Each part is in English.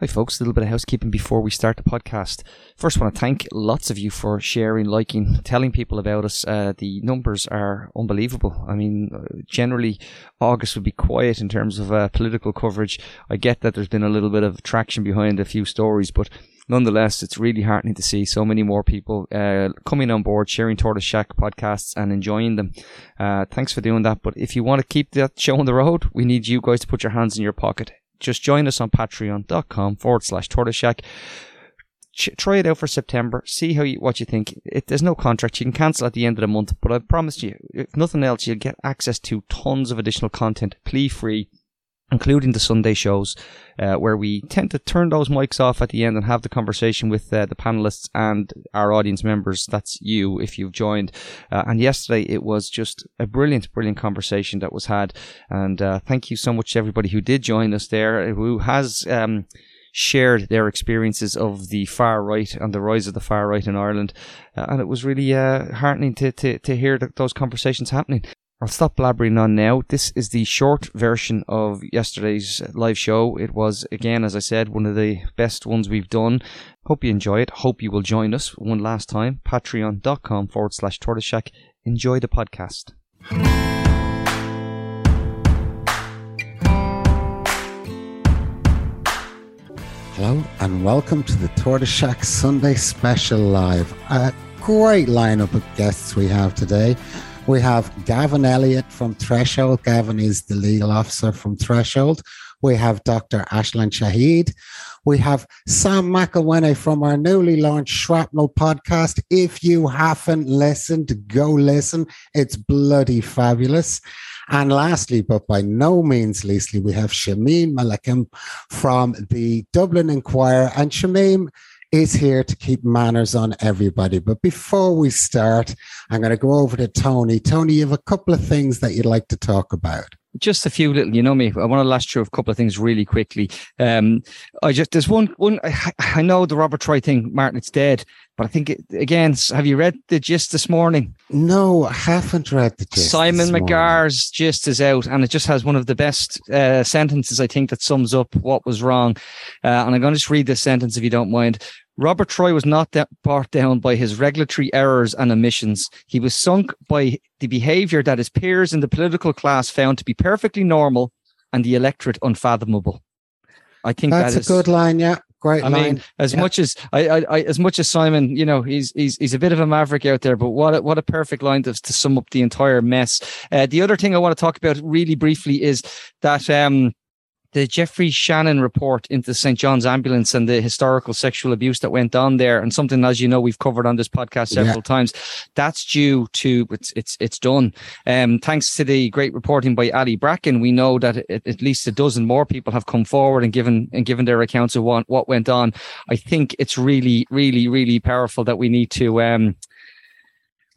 Hi, folks. A little bit of housekeeping before we start the podcast. First, I want to thank lots of you for sharing, liking, telling people about us. Uh, the numbers are unbelievable. I mean, uh, generally, August would be quiet in terms of uh, political coverage. I get that there's been a little bit of traction behind a few stories, but nonetheless, it's really heartening to see so many more people uh, coming on board, sharing Tortoise Shack podcasts and enjoying them. Uh, thanks for doing that. But if you want to keep that show on the road, we need you guys to put your hands in your pocket just join us on patreon.com forward slash tortoise shack. Ch- try it out for September. See how you, what you think. There's no contract. You can cancel at the end of the month, but I promise you, if nothing else, you'll get access to tons of additional content, plea free, including the Sunday shows, uh, where we tend to turn those mics off at the end and have the conversation with uh, the panelists and our audience members. That's you if you've joined. Uh, and yesterday it was just a brilliant, brilliant conversation that was had. And uh, thank you so much to everybody who did join us there, who has. Um, shared their experiences of the far right and the rise of the far right in Ireland, uh, and it was really uh, heartening to, to, to hear those conversations happening. I'll stop blabbering on now. This is the short version of yesterday's live show. It was, again, as I said, one of the best ones we've done. Hope you enjoy it. Hope you will join us one last time. Patreon.com forward slash tortoise shack. Enjoy the podcast. Hello and welcome to the Tortoise Shack Sunday Special Live. A great lineup of guests we have today. We have Gavin Elliot from Threshold. Gavin is the legal officer from Threshold. We have Dr. Arsalan Shahid. We have Sam Mcilwaine from our newly launched Shrapnel podcast. If you haven't listened, go listen. It's bloody fabulous. And lastly, but by no means leastly, we have Shamim Malekmian from the Dublin Inquirer. And Shamim, is here to keep manners on everybody. But before we start, I'm going to go over to Tony. Tony, you have a couple of things that you'd like to talk about just a few little, you know me. I want to last through a couple of things really quickly. Um, I just there's one one. I, I know the Robert Troy thing, Martin. It's dead, but I think it, again. Have you read the gist this morning? No, I haven't read the gist. Simon McGarr's gist is out, and it just has one of the best uh, sentences I think that sums up what was wrong. Uh, and I'm going to just read this sentence if you don't mind. Robert Troy was not brought down by his regulatory errors and omissions. He was sunk by the behavior that his peers in the political class found to be perfectly normal and the electorate unfathomable. I think that's that is, a good line. Yeah. Great I line. mean, as yeah. much as I, I, I, as much as Simon, you know, he's he's he's a bit of a maverick out there, but what a, what a perfect line to, to sum up the entire mess. Uh, the other thing I want to talk about really briefly is that um, the Geoffrey Shannon report into St. John's Ambulance and the historical sexual abuse that went on there, and something as you know we've covered on this podcast several yeah. times. That's due to it's it's it's done. Um, thanks to the great reporting by Ali Bracken, we know that it, at least a dozen more people have come forward and given and given their accounts of what what went on. I think it's really really really powerful that we need to um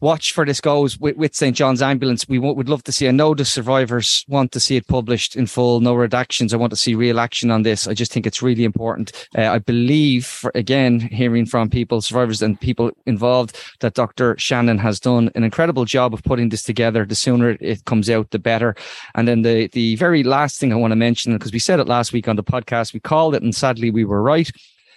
watch for this goes with, with St. John's Ambulance. We would love to see. I know the survivors want to see it published in full, no redactions. I want to see real action on this. I just think it's really important. Uh, I believe, for, again, hearing from people, survivors, and people involved, that Dr. Shannon has done an incredible job of putting this together. The sooner it comes out, the better. And then the the very last thing I want to mention, because we said it last week on the podcast, we called it, and sadly we were right.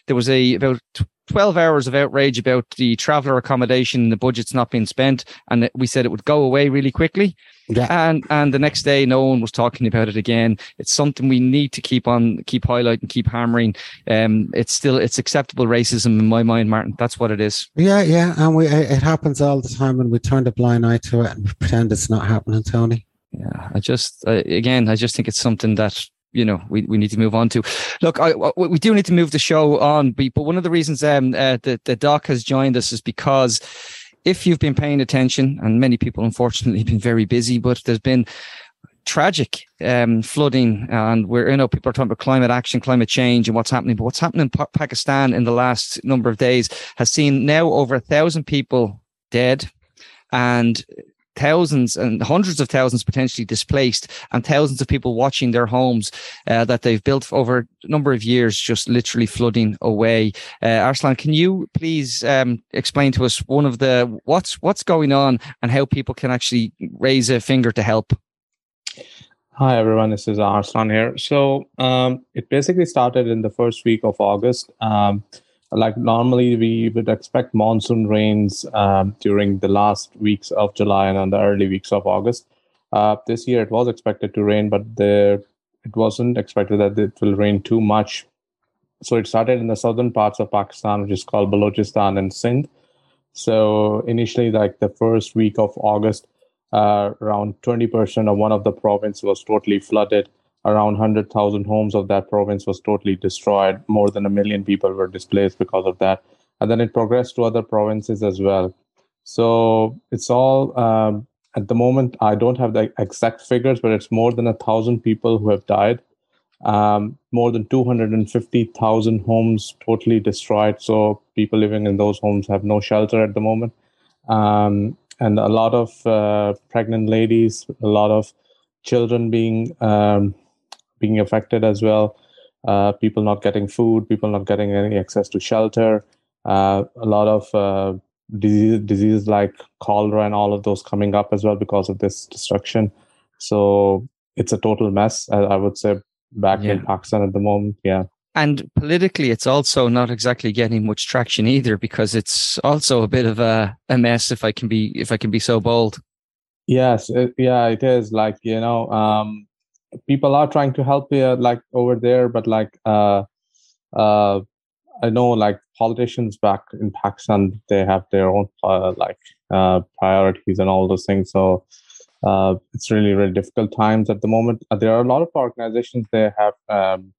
There was a about 12 hours of outrage about the traveller accommodation, the budget's not being spent, and we said it would go away really quickly. Yeah. And and the next day, no one was talking about it again. It's something we need to keep on, keep highlighting, keep hammering. Um, it's still it's acceptable racism in my mind, Martin. That's what it is. Yeah, yeah, and we it happens all the time, and we turn a blind eye to it and pretend it's not happening, Tony. Yeah, I just uh, again, I just think it's something that you know we, we need to move on to. Look, I, we do need to move the show on, but one of the reasons um uh, the the doc has joined us is because if you've been paying attention, and many people unfortunately have been very busy, but there's been tragic um, flooding, and we're you know people are talking about climate action, climate change, and what's happening. But what's happening in pa- Pakistan in the last number of days has seen now over a thousand people dead, and thousands and hundreds of thousands potentially displaced and thousands of people watching their homes uh, that they've built over a number of years just literally flooding away. Uh, Arsalan, can you please um, explain to us one of the what's what's going on and how people can actually raise a finger to help? Hi, everyone. This is Arsalan here. So um, it basically started in the first week of August. Um, like normally, we would expect monsoon rains um, during the last weeks of July and on the early weeks of August. Uh, this year, it was expected to rain, but the, it wasn't expected that it will rain too much. So it started in the southern parts of Pakistan, which is called Balochistan and Sindh. So initially, like the first week of August, uh, around 20% of one of the province was totally flooded. Around 100,000 homes of that province was totally destroyed. More than a million people were displaced because of that. And then it progressed to other provinces as well. So it's all um, at the moment. I don't have the exact figures, but it's more than a thousand people who have died. Um, more than 250,000 homes totally destroyed. So people living in those homes have no shelter at the moment. Um, and a lot of uh, pregnant ladies, a lot of children being um, being affected as well. Uh, people not getting food, people not getting any access to shelter. Uh, a lot of uh, disease, diseases like cholera and all of those coming up as well because of this destruction. So it's a total mess. I, I would say back yeah. in Pakistan at the moment. Yeah and politically it's also not exactly getting much traction either because it's also a bit of a, a mess if i can be if i can be so bold yes it, yeah it is like you know um, people are trying to help you like over there but like uh uh i know like politicians back in pakistan they have their own uh, like uh priorities and all those things so uh, it's really really difficult times at the moment uh, there are a lot of organizations they have um,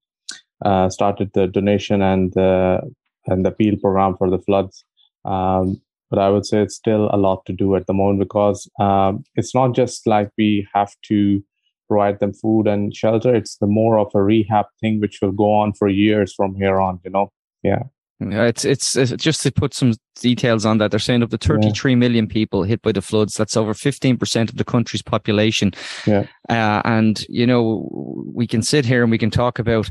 uh, started the donation and the and the appeal program for the floods. Um, but I would say it's still a lot to do at the moment because um, it's not just like we have to provide them food and shelter. It's the more of a rehab thing, which will go on for years from here on. You know, yeah. Yeah, it's, it's, it's just to put some details on that. They're saying of the thirty-three yeah. million people hit by the floods. That's over fifteen percent of the country's population. Yeah, uh, and you know we can sit here and we can talk about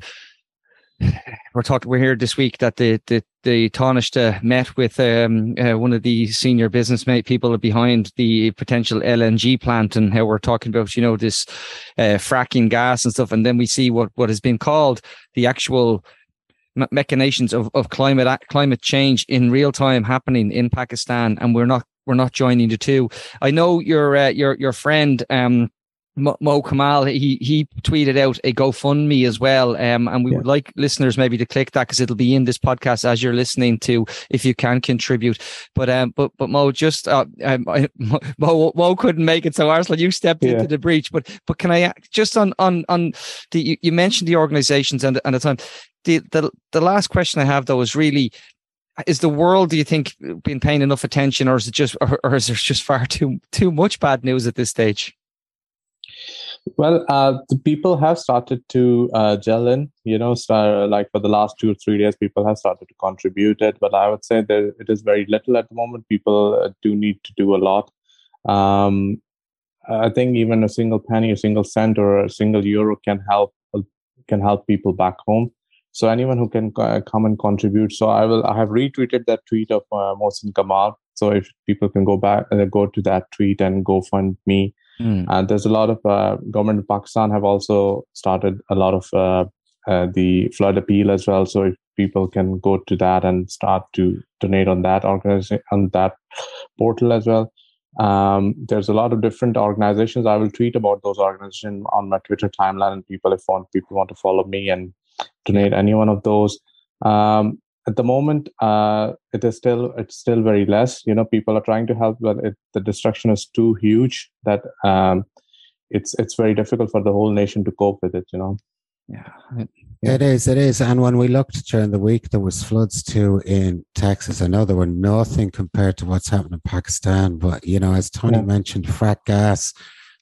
we're talking. We're here this week that the the the Taoiseach met with um, uh, one of the senior business people behind the potential LNG plant, and how we're talking about you know this uh, fracking gas and stuff, and then we see what what has been called the actual machinations of, of climate climate change in real time happening in Pakistan, and we're not we're not joining the two. I know your uh, your your friend um, Mo Kamal, he he tweeted out a GoFundMe as well, um, and we yeah. would like listeners maybe to click that because it'll be in this podcast as you're listening to if you can contribute. But um, but but Mo, just uh, um, Mo Mo couldn't make it, so Arsalan, you stepped yeah. into the breach. But but can I just on on on the you, you mentioned the organisations and and the time. The, the the last question I have though is really is the world do you think been paying enough attention or is it just or, or is there just far too too much bad news at this stage well, uh, the people have started to uh, gel in. You know, start, like for the last two or three days, people have started to contribute it. But I would say that it is very little at the moment. People uh, do need to do a lot. Um, I think even a single penny, a single cent, or a single euro can help can help people back home. So anyone who can uh, come and contribute. So I will. I have retweeted that tweet of uh, Mohsin Kamal. So if people can go back, uh, go to that tweet and go fund me Mm. And there's a lot of uh, government in Pakistan have also started a lot of uh, uh, the flood appeal as well. So if people can go to that and start to donate on that organization on that portal as well. Um, there's a lot of different organizations. I will tweet about those organizations on my Twitter timeline, and people if want people want to follow me and donate any one of those. Um, at the moment uh, it is still it's still very less you know people are trying to help but it, the destruction is too huge that um, it's it's very difficult for the whole nation to cope with it you know yeah. yeah. It is, it is. And when we looked during the week, there was floods too in Texas. I know there were nothing compared to what's happened in Pakistan, but you know, as Tony yeah. mentioned, frack gas,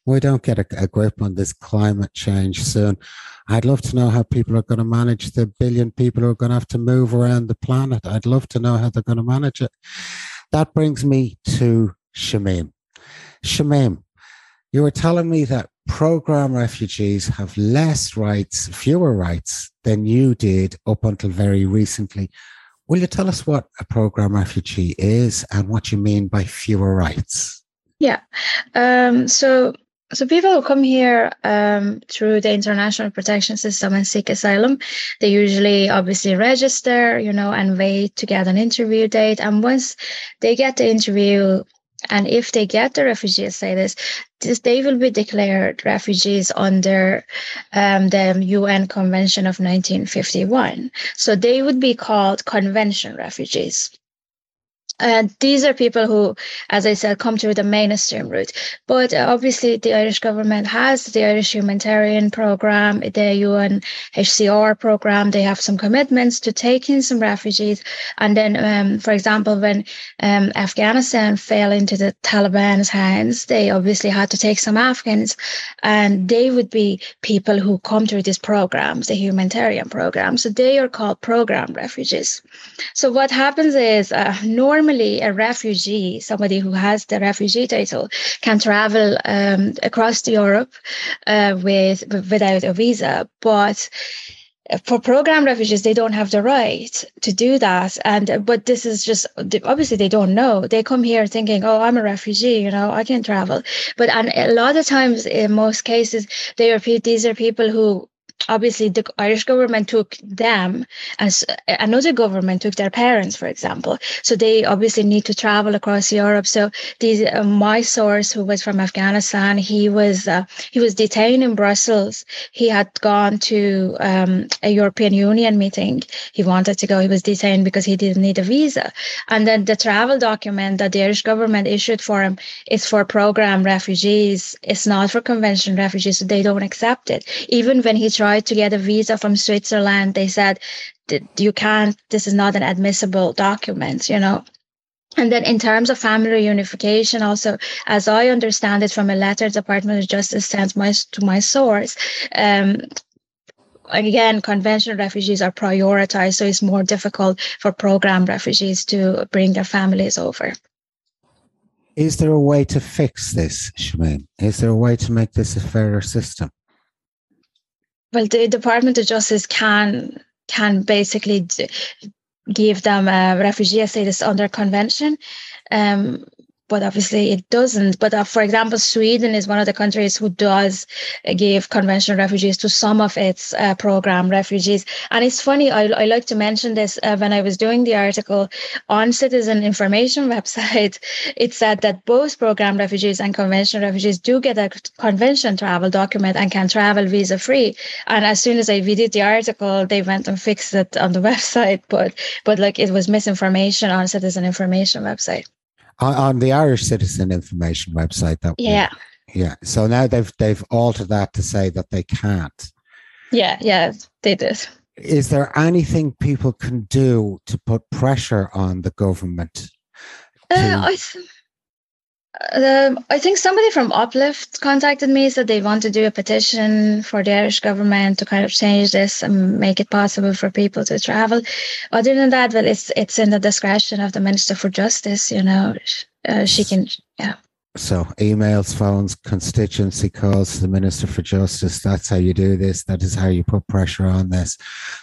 we don't get a, a, grip on this climate change soon. I'd love to know how people are going to manage the billion people who are going to have to move around the planet. I'd love to know how they're going to manage it. That brings me to Shamim. Shamim, you were telling me that program refugees have less rights, fewer rights than you did up until very recently. Will you tell us what a program refugee is and what you mean by fewer rights? Yeah. Um, so So people who come here um, through the international protection system and seek asylum, they usually obviously register, you know, and wait to get an interview date. And once they get the interview, and if they get the refugee status, this, they will be declared refugees under um, the UN Convention of 1951. So they would be called convention refugees. And these are people who, as I said, come through the mainstream route. But obviously, the Irish government has the Irish Humanitarian Program, the UNHCR program. They have some commitments to take in some refugees. And then, um, for example, when um, Afghanistan fell into the Taliban's hands, they obviously had to take some Afghans, and they would be people who come through these programs, the humanitarian program. So they are called program refugees. So what happens is uh, normally normally a refugee, somebody who has the refugee title, can travel um, across Europe uh, with without a visa, but for program refugees they don't have the right to do that. And but this is just obviously they don't know. They come here thinking oh i'm a refugee you know i can travel. But and a lot of times in most cases they are these are people who obviously the Irish government took them as another government took their parents, for example. So they obviously need to travel across Europe. So these, uh, my source, who was from Afghanistan, he was uh, he was detained in Brussels. He had gone to um, a European Union meeting. He wanted to go. He was detained because he didn't need a visa. And then the travel document that the Irish government issued for him is for program refugees. It's not for convention refugees. So they don't accept it. Even when he tried tried to get a visa from Switzerland, they said you can't, this is not an admissible document, you know. And then in terms of family reunification, also, as I understand it from a letter Department of Justice sent my, to my source, um, again, conventional refugees are prioritized, so it's more difficult for program refugees to bring their families over. Is there a way to fix this, Shamim? Is there a way to make this a fairer system? Well, the Department of Justice can can basically give them a refugee status under convention. Um, but obviously it doesn't. But uh, for example, Sweden is one of the countries who does give conventional refugees to some of its uh, program refugees. And it's funny, I, I like to mention this uh, when I was doing the article on Citizen Information website. It said that both program refugees and conventional refugees do get a convention travel document and can travel visa free. And as soon as I read the article, they went and fixed it on the website. But but like it was misinformation on Citizen Information website on, on the Irish Citizen Information website. That yeah, yeah. So now they've they've altered that to say that they can't. Yeah, yeah, they did. Is there anything people can do to put pressure on the government? Uh, I th- um, I think somebody from Uplift contacted me, said they want to do a petition for the Irish government to kind of change this and make it possible for people to travel. Other than that, well, it's it's in the discretion of the Minister for Justice. You know, uh, she can, yeah. So emails, phones, constituency calls to the Minister for Justice. That's how you do this. That is how you put pressure on this.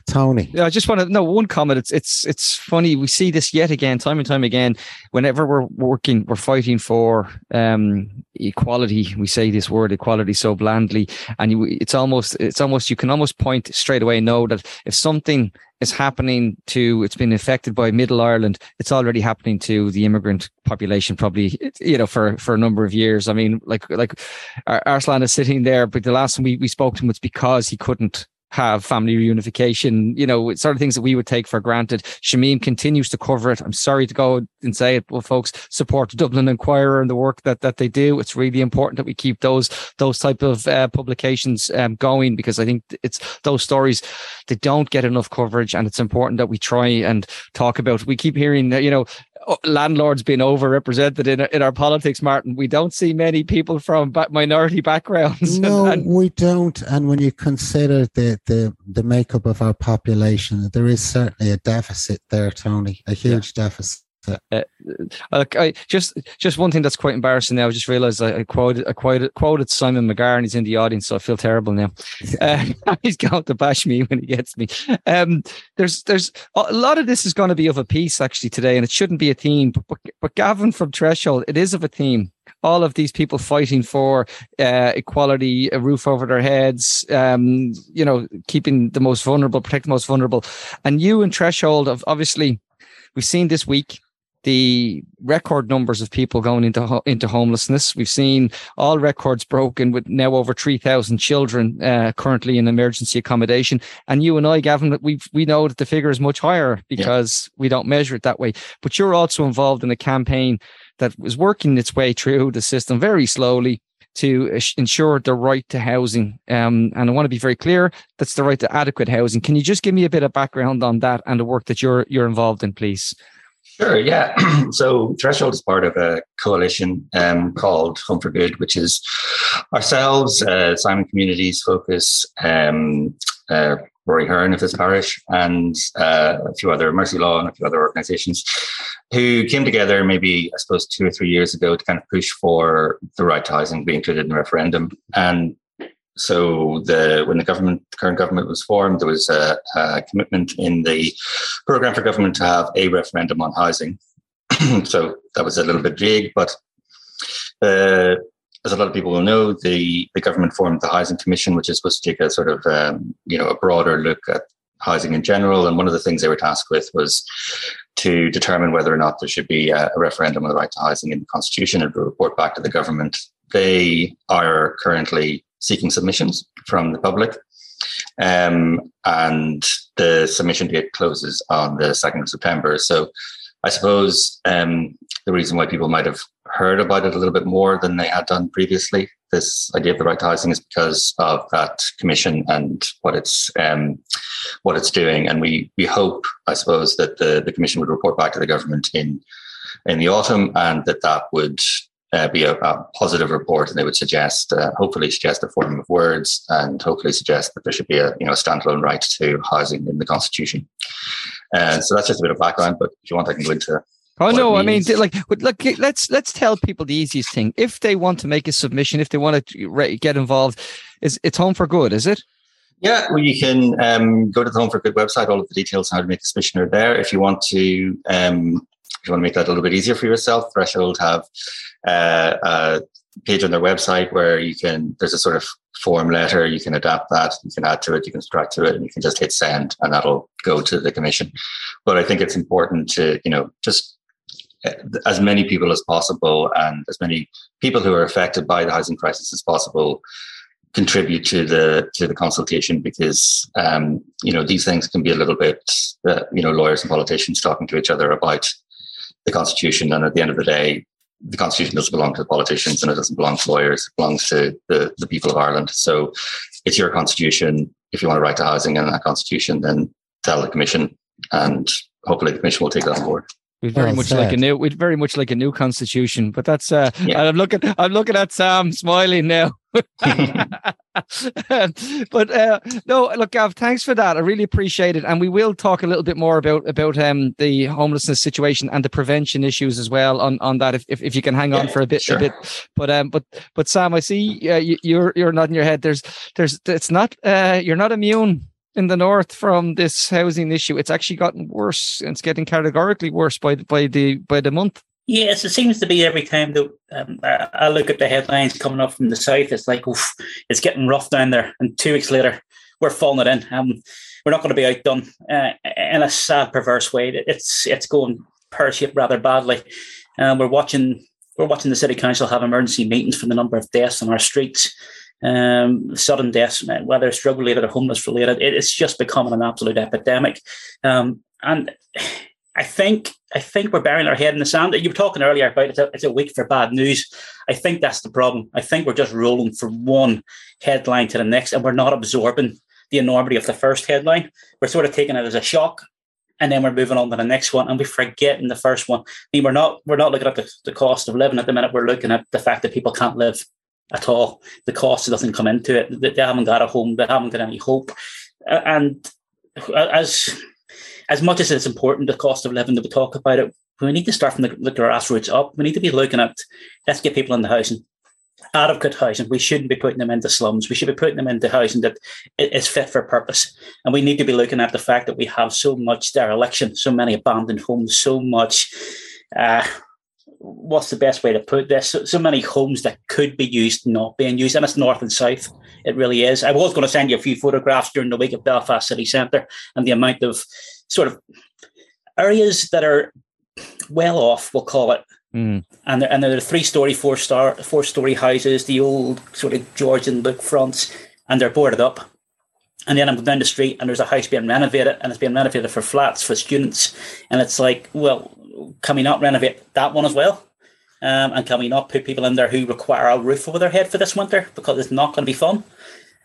Tony. Yeah, I just want to know one comment. It's it's it's funny. We see this yet again, time and time again. Whenever we're working, we're fighting for um, equality. We say this word equality so blandly, and you, it's almost it's almost you can almost point straight away know that if something is happening to it's been affected by middle ireland. It's already happening to the immigrant population probably you know for for a number of years. I mean like like arsalan is sitting there but the last time we, we spoke to him it's because he couldn't have family reunification, you know, sort of things that we would take for granted. Shamim continues to cover it. I'm sorry to go and say it, but folks support the Dublin Inquirer and the work that, that they do. It's really important that we keep those, those type of uh, publications um, going because I think it's those stories, they don't get enough coverage and it's important that we try and talk about. We keep hearing, that you know, Uh, landlords being overrepresented in, in our politics, Martin. We don't see many people from minority backgrounds. No, and, we don't. And when you consider the, the, the makeup of our population, there is certainly a deficit there, Tony, a huge yeah. deficit. Uh, I just just one thing that's quite embarrassing now. I just realised I, I, quoted I quoted quoted Simon McGarr and he's in the audience, so I feel terrible now. Uh, he's going to bash me when he gets me. Um, there's there's a lot of this is going to be of a piece actually today, and it shouldn't be a theme. But, but, but Gavin from Threshold, it is of a theme. All of these people fighting for uh, equality, a roof over their heads, um, you know, keeping the most vulnerable, protect the most vulnerable, and you and Threshold have obviously we've seen this week the record numbers of people going into into homelessness. We've seen all records broken with now over three thousand children uh, currently in emergency accommodation. And you and I, Gavin, we we know that the figure is much higher because yeah. we don't measure it that way. But you're also involved in a campaign that was working its way through the system very slowly to ensure the right to housing. Um, and I want to be very clear that's the right to adequate housing. Can you just give me a bit of background on that and the work that you're you're involved in, please? Sure, yeah. so Threshold is part of a coalition um, called Home for Good, which is ourselves, uh, Simon Communities Focus, um, uh, Rory Hearne of this parish, and uh, a few other Mercy Law and a few other organisations who came together maybe, I suppose, two or three years ago to kind of push for the right to housing to be included in the referendum. And so the when the government, the current government was formed, there was a, a commitment in the program for government to have a referendum on housing. so that was a little bit vague, but uh, as a lot of people will know, the, the government formed the Housing Commission, which is supposed to take a sort of um, you know a broader look at housing in general. And one of the things they were tasked with was to determine whether or not there should be a, a referendum on the right to housing in the constitution and report back to the government. They are currently seeking submissions from the public. Um, and the submission date closes on the 2nd of September. So I suppose um, the reason why people might have heard about it a little bit more than they had done previously, this idea of the right to housing, is because of that commission and what it's um, what it's doing. And we we hope, I suppose, that the, the commission would report back to the government in in the autumn, and that that would uh, be a, a, positive report, and they would suggest, uh, hopefully, suggest a form of words, and hopefully suggest that there should be a you know standalone right to housing in the constitution. And so that's just a bit of background. But if you want, I can go into. Oh no! I mean, like, look, let's let's tell people the easiest thing. If they want to make a submission, if they want to get involved, is it's Home for Good, is it? Yeah, well, you can um, go to the Home for Good website. All of the details on how to make a submission are there. If you want to um, you want to make that a little bit easier for yourself, Threshold have uh, a page on their website where you can, there's a sort of form letter, you can adapt that, you can add to it, you can subtract to it, and you can just hit send and that'll go to the commission. But I think it's important to, you know, just uh, as many people as possible and as many people who are affected by the housing crisis as possible contribute to the to the consultation because um, you know these things can be a little bit uh, you know lawyers and politicians talking to each other about the Constitution. And at the end of the day, the Constitution doesn't belong to the politicians and it doesn't belong to lawyers. It belongs to the, the people of Ireland. So it's your Constitution. If you want to write to housing in that Constitution, then tell the Commission and hopefully the Commission will take that on board. We'd very well much said. like a new, we'd very much like a new constitution, but that's. Uh, yeah. I'm looking, I'm looking at Sam smiling now. but uh, no, look, Gav, thanks for that. I really appreciate it, and we will talk a little bit more about about um, the homelessness situation and the prevention issues as well on, on that. If, if, if you can hang on for a bit, sure. a bit. But um, but but Sam, I see uh, you, you're you're nodding your head. There's there's it's not uh, you're not immune in the north from this housing issue. It's actually gotten worse. And it's getting categorically worse by by the by the month. Yes, it seems to be every time that um, I look at the headlines coming up from the south. It's like, oof, it's getting rough down there. And two weeks later, we're falling it in. Um, we're not going to be outdone uh, in a sad, perverse way. It's it's going pear shaped rather badly. Um, we're watching we're watching the city council have emergency meetings for the number of deaths on our streets um, sudden deaths, whether it's drug related or homeless related. it's just becoming an absolute epidemic. Um, and I think I think we're burying our head in the sand. You were talking earlier about it's a, it's a week for bad news. I think that's the problem. I think we're just rolling from one headline to the next, and we're not absorbing the enormity of the first headline. We're sort of taking it as a shock, and then we're moving on to the next one, and we forget in the first one. I mean, we're not we're not looking at the, the cost of living at the minute. We're looking at the fact that people can't live at all. The cost doesn't come into it. They haven't got a home. They haven't got any hope. And as as much as it's important, the cost of living that we talk about it, we need to start from the, the grassroots up. We need to be looking at let's get people in the housing, adequate housing. We shouldn't be putting them into slums. We should be putting them into housing that is fit for purpose. And we need to be looking at the fact that we have so much dereliction, so many abandoned homes, so much. Uh, what's the best way to put this? So, so, many homes that could be used not being used, and it's north and south. It really is. I was going to send you a few photographs during the week of Belfast City Centre and the amount of sort of areas that are well off, we'll call it. Mm. And there, and there are three story, four star, four story houses, the old sort of Georgian look fronts, and they're boarded up. And then I'm down the street and there's a house being renovated and it's being renovated for flats for students. And it's like, well, can we not renovate that one as well? Um, and can we not put people in there who require a roof over their head for this winter because it's not going to be fun?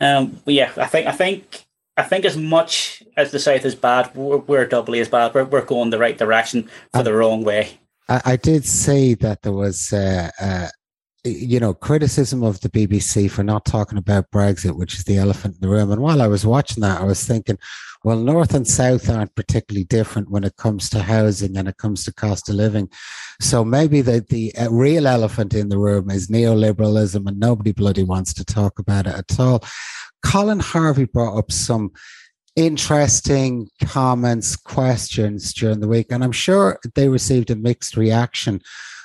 Um, but yeah, I think I think I think as much as the south is bad, we're, we're doubly as bad. We're, we're going the right direction for the wrong way. I, I, did say that there was, uh, uh, you know, criticism of the BBC for not talking about Brexit, which is the elephant in the room. And while I was watching that, I was thinking, well, North and South aren't particularly different when it comes to housing and it comes to cost of living. So maybe the, the uh, real elephant in the room is neoliberalism and nobody bloody wants to talk about it at all. Colin Harvey brought up some interesting comments, questions during the week, and I'm sure they received a mixed reaction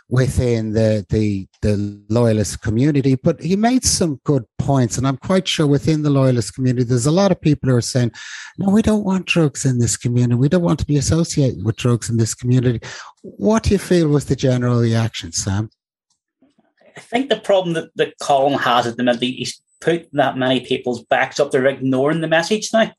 within the the the loyalist community but he made some good points and i'm quite sure within the loyalist community there's a lot of people who are saying no we don't want drugs in this community. We don't want to be associated with drugs in this community. What do you feel was the general reaction sam i think the problem that, that colin has at the minute he's put that many people's backs up. They're ignoring the message now.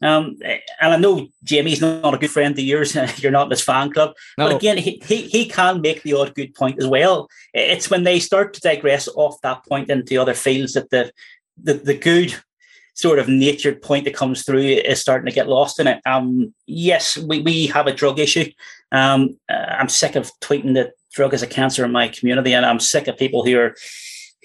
Um, and I know Jamie's not a good friend of yours. You're not in his fan club, no. but again, he, he he can make the odd good point as well. It's when they start to digress off that point into other fields that the the, the good sort of natured point that comes through is starting to get lost in it. Um, yes, we, we have a drug issue. Um, uh, I'm sick of tweeting that drug is a cancer in my community, and I'm sick of people who are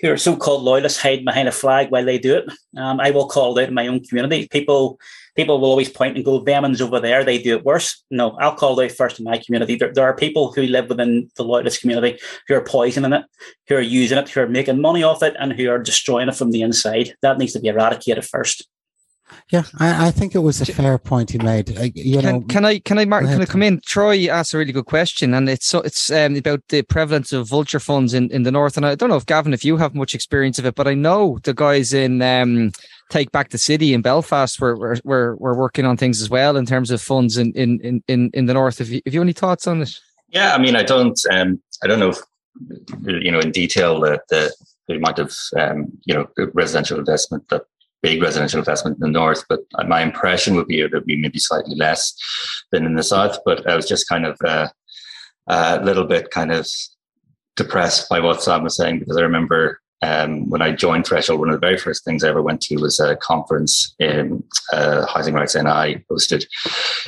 who are so-called loyalists hide behind a flag while they do it. Um, I will call it out in my own community. People people will always point and go, Vemon's over there, they do it worse. No, I'll call it out first in my community. There, there are people who live within the loyalist community who are poisoning it, who are using it, who are making money off it, and who are destroying it from the inside. That needs to be eradicated first. Yeah, I, I, think it was a fair point he made. Uh, you can, know, can I can I Martin, can I come in? Troy asked a really good question, and it's so it's um, about the prevalence of vulture funds in, in the north. And I don't know if Gavin, if you have much experience of it, but I know the guys in um, Take Back the City in Belfast were were, were, were working on things as well in terms of funds in in in, in the north. Have you, have you any thoughts on this? Yeah, I mean, I don't um, I don't know if you know in detail the the, the amount of um, you know residential investment that big residential investment in the north, but my impression would be it would be maybe slightly less than in the south. But I was just kind of uh, a little bit kind of depressed by what Sam was saying because I remember um, when I joined Threshold, one of the very first things I ever went to was a conference in uh, Housing Rights NI hosted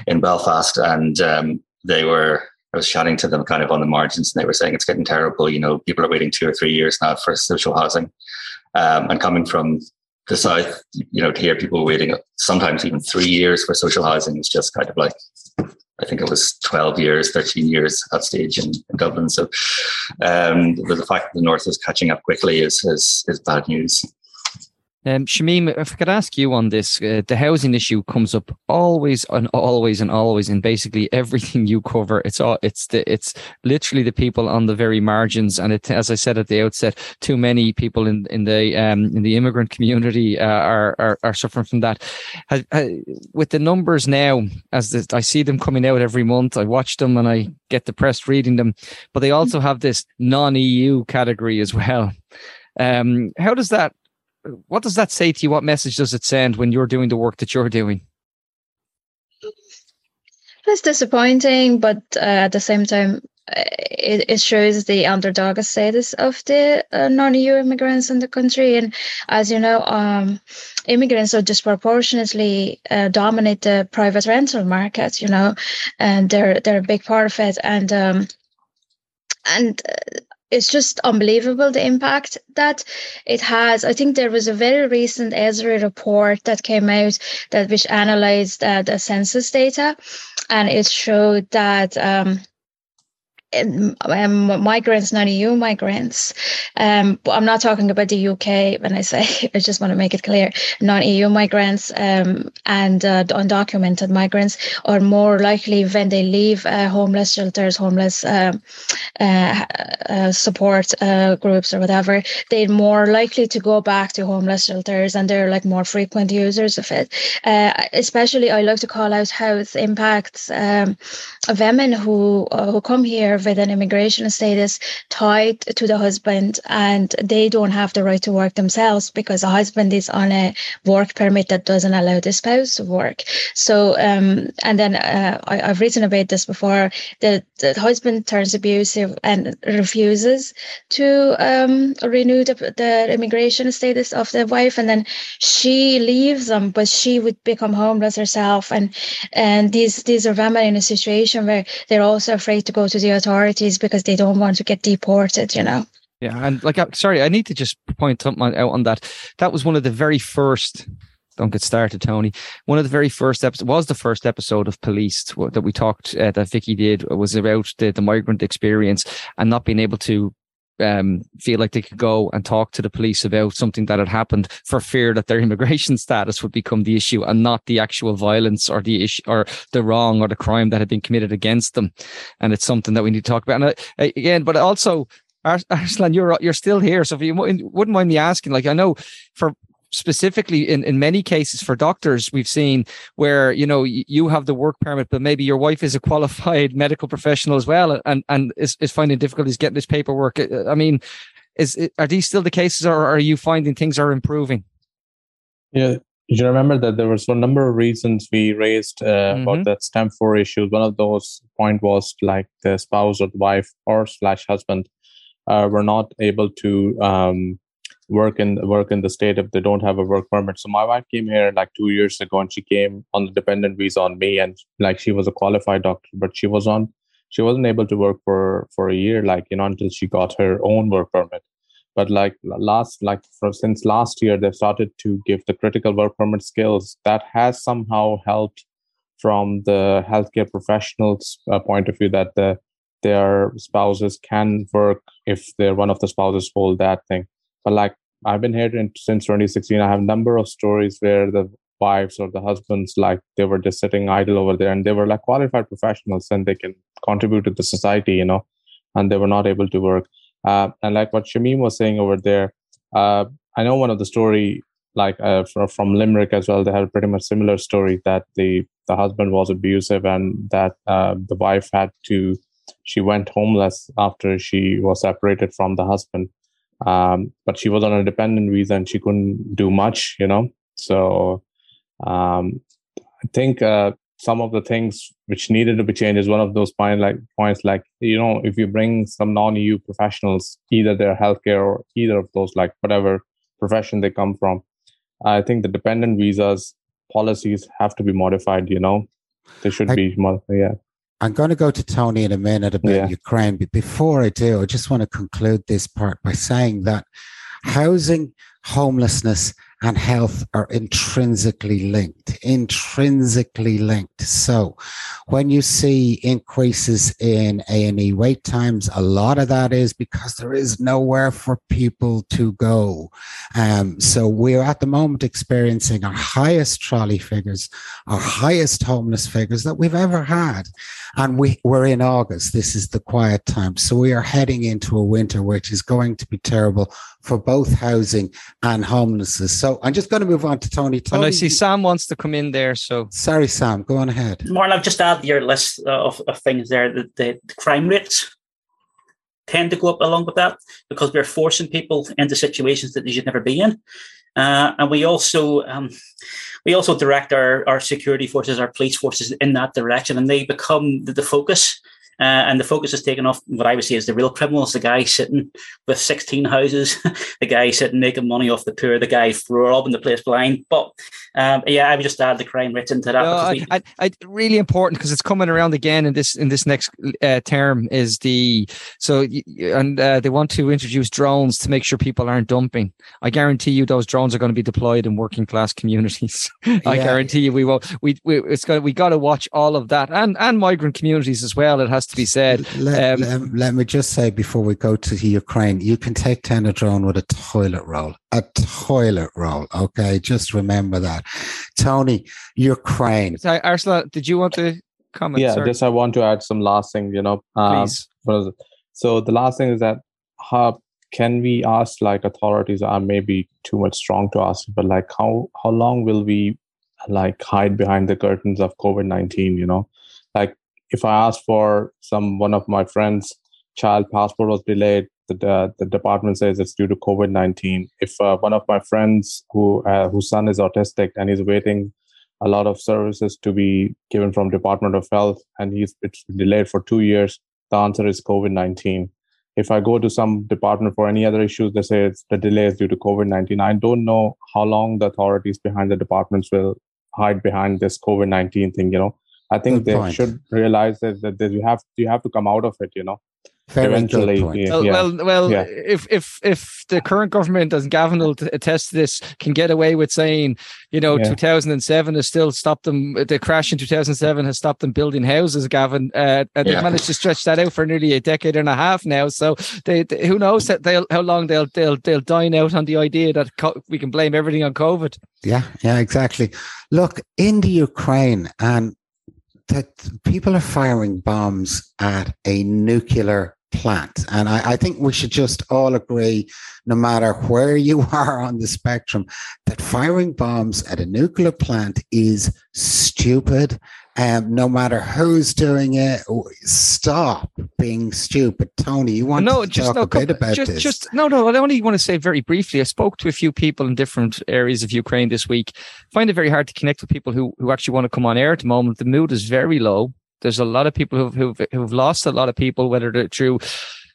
in Belfast, and um, they were. I was chatting to them kind of on the margins, and they were saying it's getting terrible. You know, people are waiting two or three years now for social housing, um, and coming from the south, you know, to hear people waiting sometimes even three years for social housing is just kind of like, I think it was 12 years, 13 years at stage in, in Dublin. So um, the fact that the North is catching up quickly is, is, is bad news. Um, Shamim, if I could ask you on this, uh, the housing issue comes up always and always and always in basically everything you cover. It's all it's the it's literally the people on the very margins, and it, as I said at the outset, too many people in in the um, in the immigrant community uh, are, are, are suffering from that. Uh, with the numbers now, as the, I see them coming out every month, I watch them and I get depressed reading them, but they also have this non-EU category as well. Um, how does that what does that say to you? What message does it send when you're doing the work that you're doing? It's disappointing, but uh, at the same time, uh, it, it shows the underdog status of the uh, non-EU immigrants in the country. And as you know, um, immigrants are disproportionately uh, dominate the private rental market. You know, and they're they're a big part of it. And um, and uh, it's just unbelievable the impact that it has. I think there was a very recent ESRI report that came out that which analyzed uh, the census data, and it showed that um, um, migrants, non-EU migrants. Um, but I'm not talking about the UK when I say. I just want to make it clear: non-EU migrants um, and uh, undocumented migrants are more likely when they leave uh, homeless shelters, homeless um, uh, uh, support uh, groups, or whatever. They're more likely to go back to homeless shelters, and they're like more frequent users of it. Uh, especially, I like to call out how it impacts um, women who who come here with an immigration status tied to the husband and they don't have the right to work themselves because the husband is on a work permit that doesn't allow the spouse to work. So, um, and then uh, I, have written about this before. The, the husband turns abusive and refuses to um, renew the, the immigration status of the wife, and then she leaves them, but she would become homeless herself. And and these these are women in a situation where they're also afraid to go to the authorities authorities because they don't want to get deported, you know. Yeah, and like, sorry, I need to just point something out on that. That was one of the very first. Don't get started, Tony. One of the very first episodes was the first episode of Police that we talked uh, that Vicky did was about the, the migrant experience and not being able to um, feel like they could go and talk to the police about something that had happened for fear that their immigration status would become the issue and not the actual violence or the issue or the wrong or the crime that had been committed against them. And it's something that we need to talk about. And uh, again, but also Arsalan, you're you're still here, so if you wouldn't mind me asking, like I know for specifically in, in many cases for doctors we've seen where you know you have the work permit but maybe your wife is a qualified medical professional as well and and is, is finding difficulties getting this paperwork. Uh, i mean is are these still the cases or are you finding things are improving? Yeah you remember that there was a number of reasons we raised uh, mm-hmm. about that stamp 4 issues one of those point was like the spouse or the wife or slash husband uh, were not able to um, work in work in the state if they don't have a work permit. So my wife came here like two years ago, and she came on the dependent visa on me, and like she was a qualified doctor, but she was on she wasn't able to work for for a year, like you know, until she got her own work permit. But like last like for since last year, they've started to give the critical work permit skills that has somehow helped from the healthcare professionals' uh, point of view that the their spouses can work if they're one of the spouses hold that thing but like I've been here since 2016. I have a number of stories where the wives or the husbands, like they were just sitting idle over there and they were like qualified professionals and they can contribute to the society, you know, and they were not able to work. Uh, and like what Shamim was saying over there, uh, I know one of the story like uh, from, Limerick as well. They have a pretty much similar story that the the husband was abusive and that uh, the wife had to she went homeless after she was separated from the husband um, but she was on a dependent visa and she couldn't do much you know? So um, i think uh, some of the things which needed to be changed is one of those point like points like you know if you bring some non-eu professionals either they're healthcare or either of those like whatever profession they come from i think the dependent visas policies have to be modified you know? They should I, be yeah I'm going to go to Tony in a minute about yeah. Ukraine, but before I do, I just want to conclude this part by saying that housing, homelessness, and health are intrinsically linked, intrinsically linked. So when you see increases in A&E wait times, a lot of that is because there is nowhere for people to go. Um, so we're at the moment experiencing our highest trolley figures, our highest homeless figures that we've ever had. And we, we're in August. This is the quiet time. So we are heading into a winter, which is going to be terrible for both housing and homelessness. So I'm just going to move on to Tony. Tony and I see Sam wants to come in there. So sorry, Sam, go on ahead. Martin, I've just added your list of, of things there. The, the, the crime rates tend to go up along with that because we're forcing people into situations that they should never be in. Uh, and we also um, we also direct our, our security forces, our police forces in that direction, and they become the, the focus uh, and the focus is taken off what I would say is the real criminals, the guy sitting with 16 houses, the guy sitting making money off the poor, the guy robbing the place blind. But um, yeah, I would just add the crime rates into that. No, we, I, I, really important because it's coming around again in this in this next uh, term is the so and uh, they want to introduce drones to make sure people aren't dumping. I guarantee you those drones are going to be deployed in working class communities. I yeah. guarantee you we will. We, we it's got we got to watch all of that and and migrant communities as well. It has has to be said. Let, Um, let, let me just say before we go to Ukraine, you can take Tenadrone with a toilet roll, a toilet roll. Okay, just remember that. Tony, Ukraine. Sorry, Arsalan, did you want to comment? yeah, sir? just I want to add some last thing. You know, um, please. what is it? So the last thing is that how can we ask like authorities are maybe too much strong to ask, but like how how long will we like hide behind the curtains of COVID nineteen? You know, like if I ask for some one of my friends' child passport was delayed, the the, the department says it's due to COVID nineteen. If uh, one of my friends who uh, whose son is autistic and he's waiting a lot of services to be given from Department of Health, and he's it's delayed for two years. The answer is COVID nineteen. If I go to some department for any other issues, they say it's the delay is due to COVID nineteen. I don't know how long the authorities behind the departments will hide behind this COVID nineteen thing. You know, I think Good they point. should realize that, that, that you have you have to come out of it. You know, Very eventually. good point. yeah, Well, yeah. well, well Yeah. if if if the current government, as Gavin will attest to this, can get away with saying, you know, Yeah. 2007 has still stopped them. The crash in 2007 has stopped them building houses. Gavin, uh, and they've managed to stretch that out for nearly a decade and a half now. So they, they- who knows that they'll how long they'll they'll they'll dine out on the idea that co- we can blame everything on COVID. Yeah, yeah, exactly. Look, in the Ukraine, and that people are firing bombs at a nuclear plant. And I, I think we should just all agree, no matter where you are on the spectrum, that firing bombs at a nuclear plant is stupid. Um, no matter who's doing it, stop being stupid. Tony, you want no, to just talk no, a bit about just, this? just no, no. I only want to say very briefly. I spoke to a few people in different areas of Ukraine this week. Find it very hard to connect with people who who actually want to come on air at the moment. The mood is very low. There's a lot of people who've who've, who've lost a lot of people, whether they're through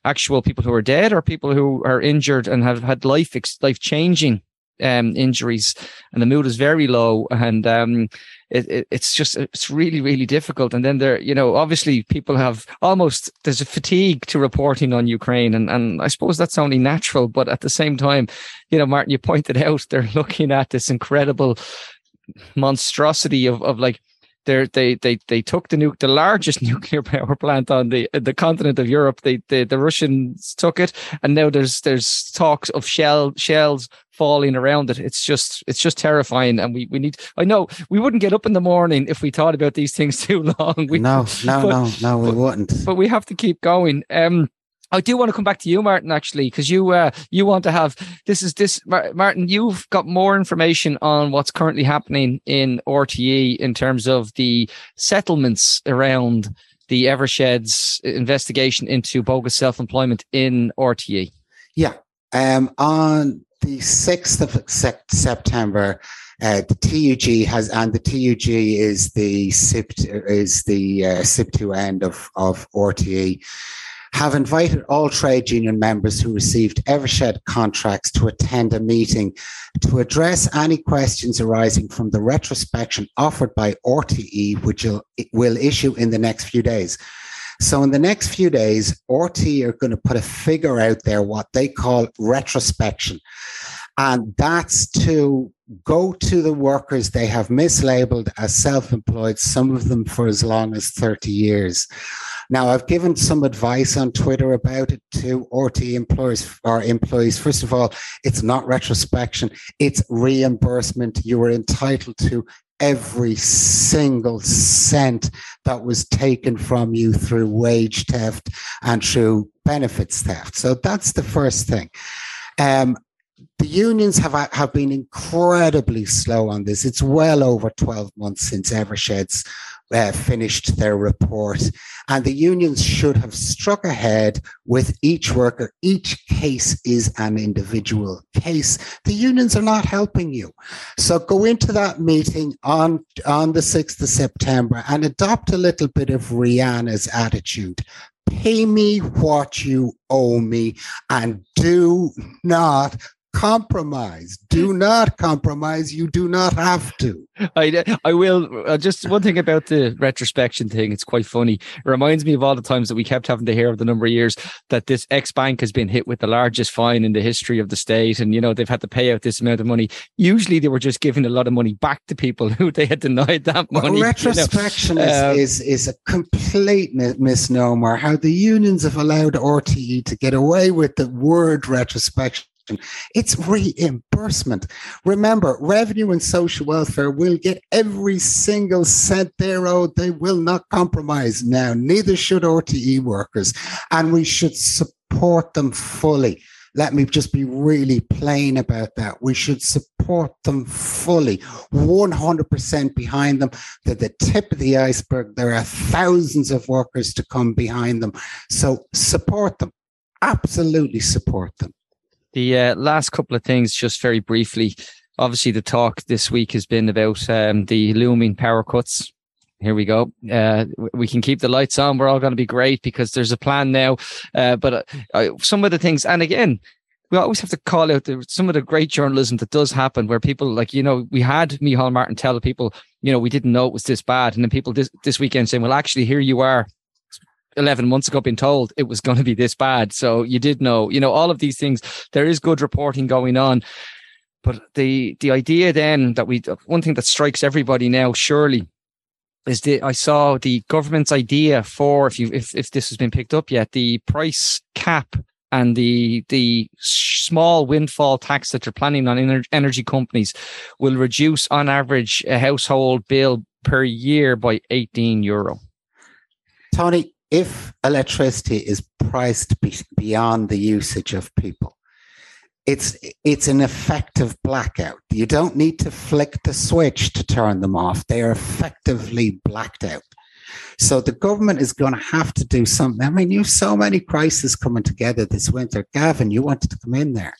actual people who are dead or people who are injured and have had life life changing um, injuries, and the mood is very low. And um, it, it, it's just it's really really difficult and then there you know obviously people have almost there's a fatigue to reporting on ukraine and and i suppose that's only natural but at the same time you know martin you pointed out they're looking at this incredible monstrosity of of like they're, they they they took the nu- the largest nuclear power plant on the the continent of Europe. They, the the Russians took it, and now there's there's talks of shell shells falling around it. It's just it's just terrifying, and we we need. I know we wouldn't get up in the morning if we thought about these things too long. We, no, no, but- no, no, we but- wouldn't. but we have to keep going. Um, I do want to come back to you, Martin, actually, because you uh, you want to have this is this Martin. You've got more information on what's currently happening in RTE in terms of the settlements around the Eversheds investigation into bogus self-employment in. RTE. Yeah. Um, on the 6th of September, uh, the TUG has, and the TUG is the SIP, is the uh, SIPTU end of, of RTE, have invited all trade union members who received Evershed contracts to attend a meeting to address any questions arising from the retrospection offered by RTE, which will, issue in the next few days. So in the next few days, RT are going to put a figure out there, what they call retrospection. And that's to go to the workers they have mislabeled as self-employed, some of them for as long as 30 years. Now, I've given some advice on Twitter about it to RT employers or employees. First of all, it's not retrospection, it's reimbursement. You are entitled to every single cent that was taken from you through wage theft and through benefits theft. So that's the first thing. Um, the unions have have been incredibly slow on this. It's well over 12 months since Eversheds uh, finished their report, and the unions should have struck ahead with each worker. Each case is an individual case. The unions are not helping you, so go into that meeting on on the 6th of September and adopt a little bit of Rihanna's attitude. Pay me what you owe me, and do not compromise. Do not compromise. You do not have to. I, I will. Uh, just one thing about the retrospection thing. It's quite funny. It reminds me of all the times that we kept having to hear over the number of years that this ex bank has been hit with the largest fine in the history of the state. And, you know, they've had to pay out this amount of money. Usually they were just giving a lot of money back to people who they had denied that money. Well, retrospection you know? is, um, is, is a complete misnomer. How the unions have allowed RTE to get away with the word retrospection it's reimbursement. Remember, revenue and social welfare will get every single cent they're owed. They will not compromise now. Neither should RTE workers. And we should support them fully. Let me just be really plain about that. We should support them fully, 100% behind them. They're the tip of the iceberg. There are thousands of workers to come behind them. So support them. Absolutely support them. The uh, last couple of things, just very briefly. Obviously, the talk this week has been about um, the looming power cuts. Here we go. Uh, we can keep the lights on. We're all going to be great because there's a plan now. Uh, but uh, some of the things, and again, we always have to call out the, some of the great journalism that does happen where people like, you know, we had Micheál Martin tell people, you know, we didn't know it was this bad. And then people this, this weekend saying, well, actually, here you are 11 months ago been told it was going to be this bad. So you did know, you know, all of these things, there is good reporting going on. But the the idea then that we one thing that strikes everybody now surely is that I saw the government's idea for if you if, if this has been picked up yet, the price cap and the the small windfall tax that you're planning on energy companies will reduce on average a household bill per year by 18 euro. Tony, if electricity is priced be- beyond the usage of people, it's it's an effective blackout. You don't need to flick the switch to turn them off. They are effectively blacked out. So the government is going to have to do something. I mean, you have so many crises coming together this winter. Gavin, you wanted to come in there.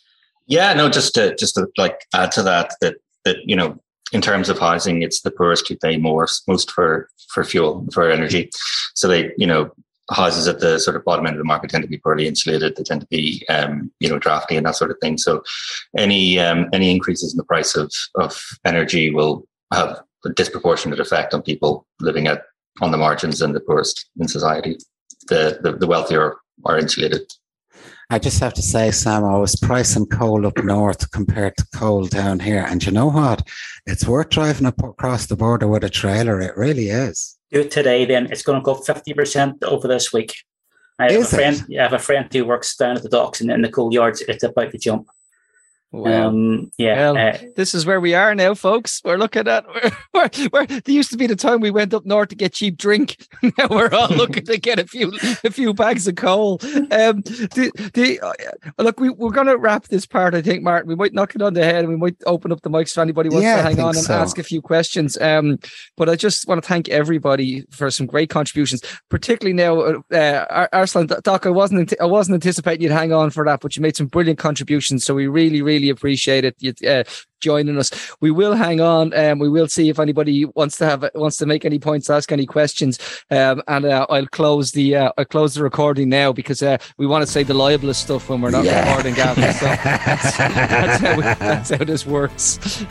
Yeah, no, just to just to like add to that that that you know in terms of housing, it's the poorest who pay more, most for for fuel for energy. So they, you know, houses at the sort of bottom end of the market tend to be poorly insulated. They tend to be, um, you know, drafty and that sort of thing. So any um, any increases in the price of of energy will have a disproportionate effect on people living at on the margins and the poorest in society. The the, the wealthier are insulated. I just have to say, Sam, I was pricing coal up north compared to coal down here. And you know what? It's worth driving up across the border with a trailer. It really is. Do it today, then it's going to go 50% over this week. I have, is a friend, I have a friend who works down at the docks and in the coal yards. It's about to jump. Wow. Um, yeah. Well, uh, this is where we are now, folks. We're looking at where, where, where there used to be the time we went up north to get cheap drink. now we're all looking to get a few a few bags of coal. Um, the, the uh, look, we, we're going to wrap this part. I think, Martin. We might knock it on the head, and we might open up the mics for anybody wants yeah, to hang on and so. ask a few questions. Um, but I just want to thank everybody for some great contributions, particularly now, uh, Arsalan Doc. I wasn't I wasn't anticipating you'd hang on for that, but you made some brilliant contributions. So we really, really really appreciate it. You, uh, joining us. We will hang on and um, we will see if anybody wants to have wants to make any points, ask any questions. Um, and uh, I'll close the uh, I'll close the recording now because uh, we want to say the libelous stuff when we're not yeah. recording, Gavin. So that's, that's, how we, that's how this works.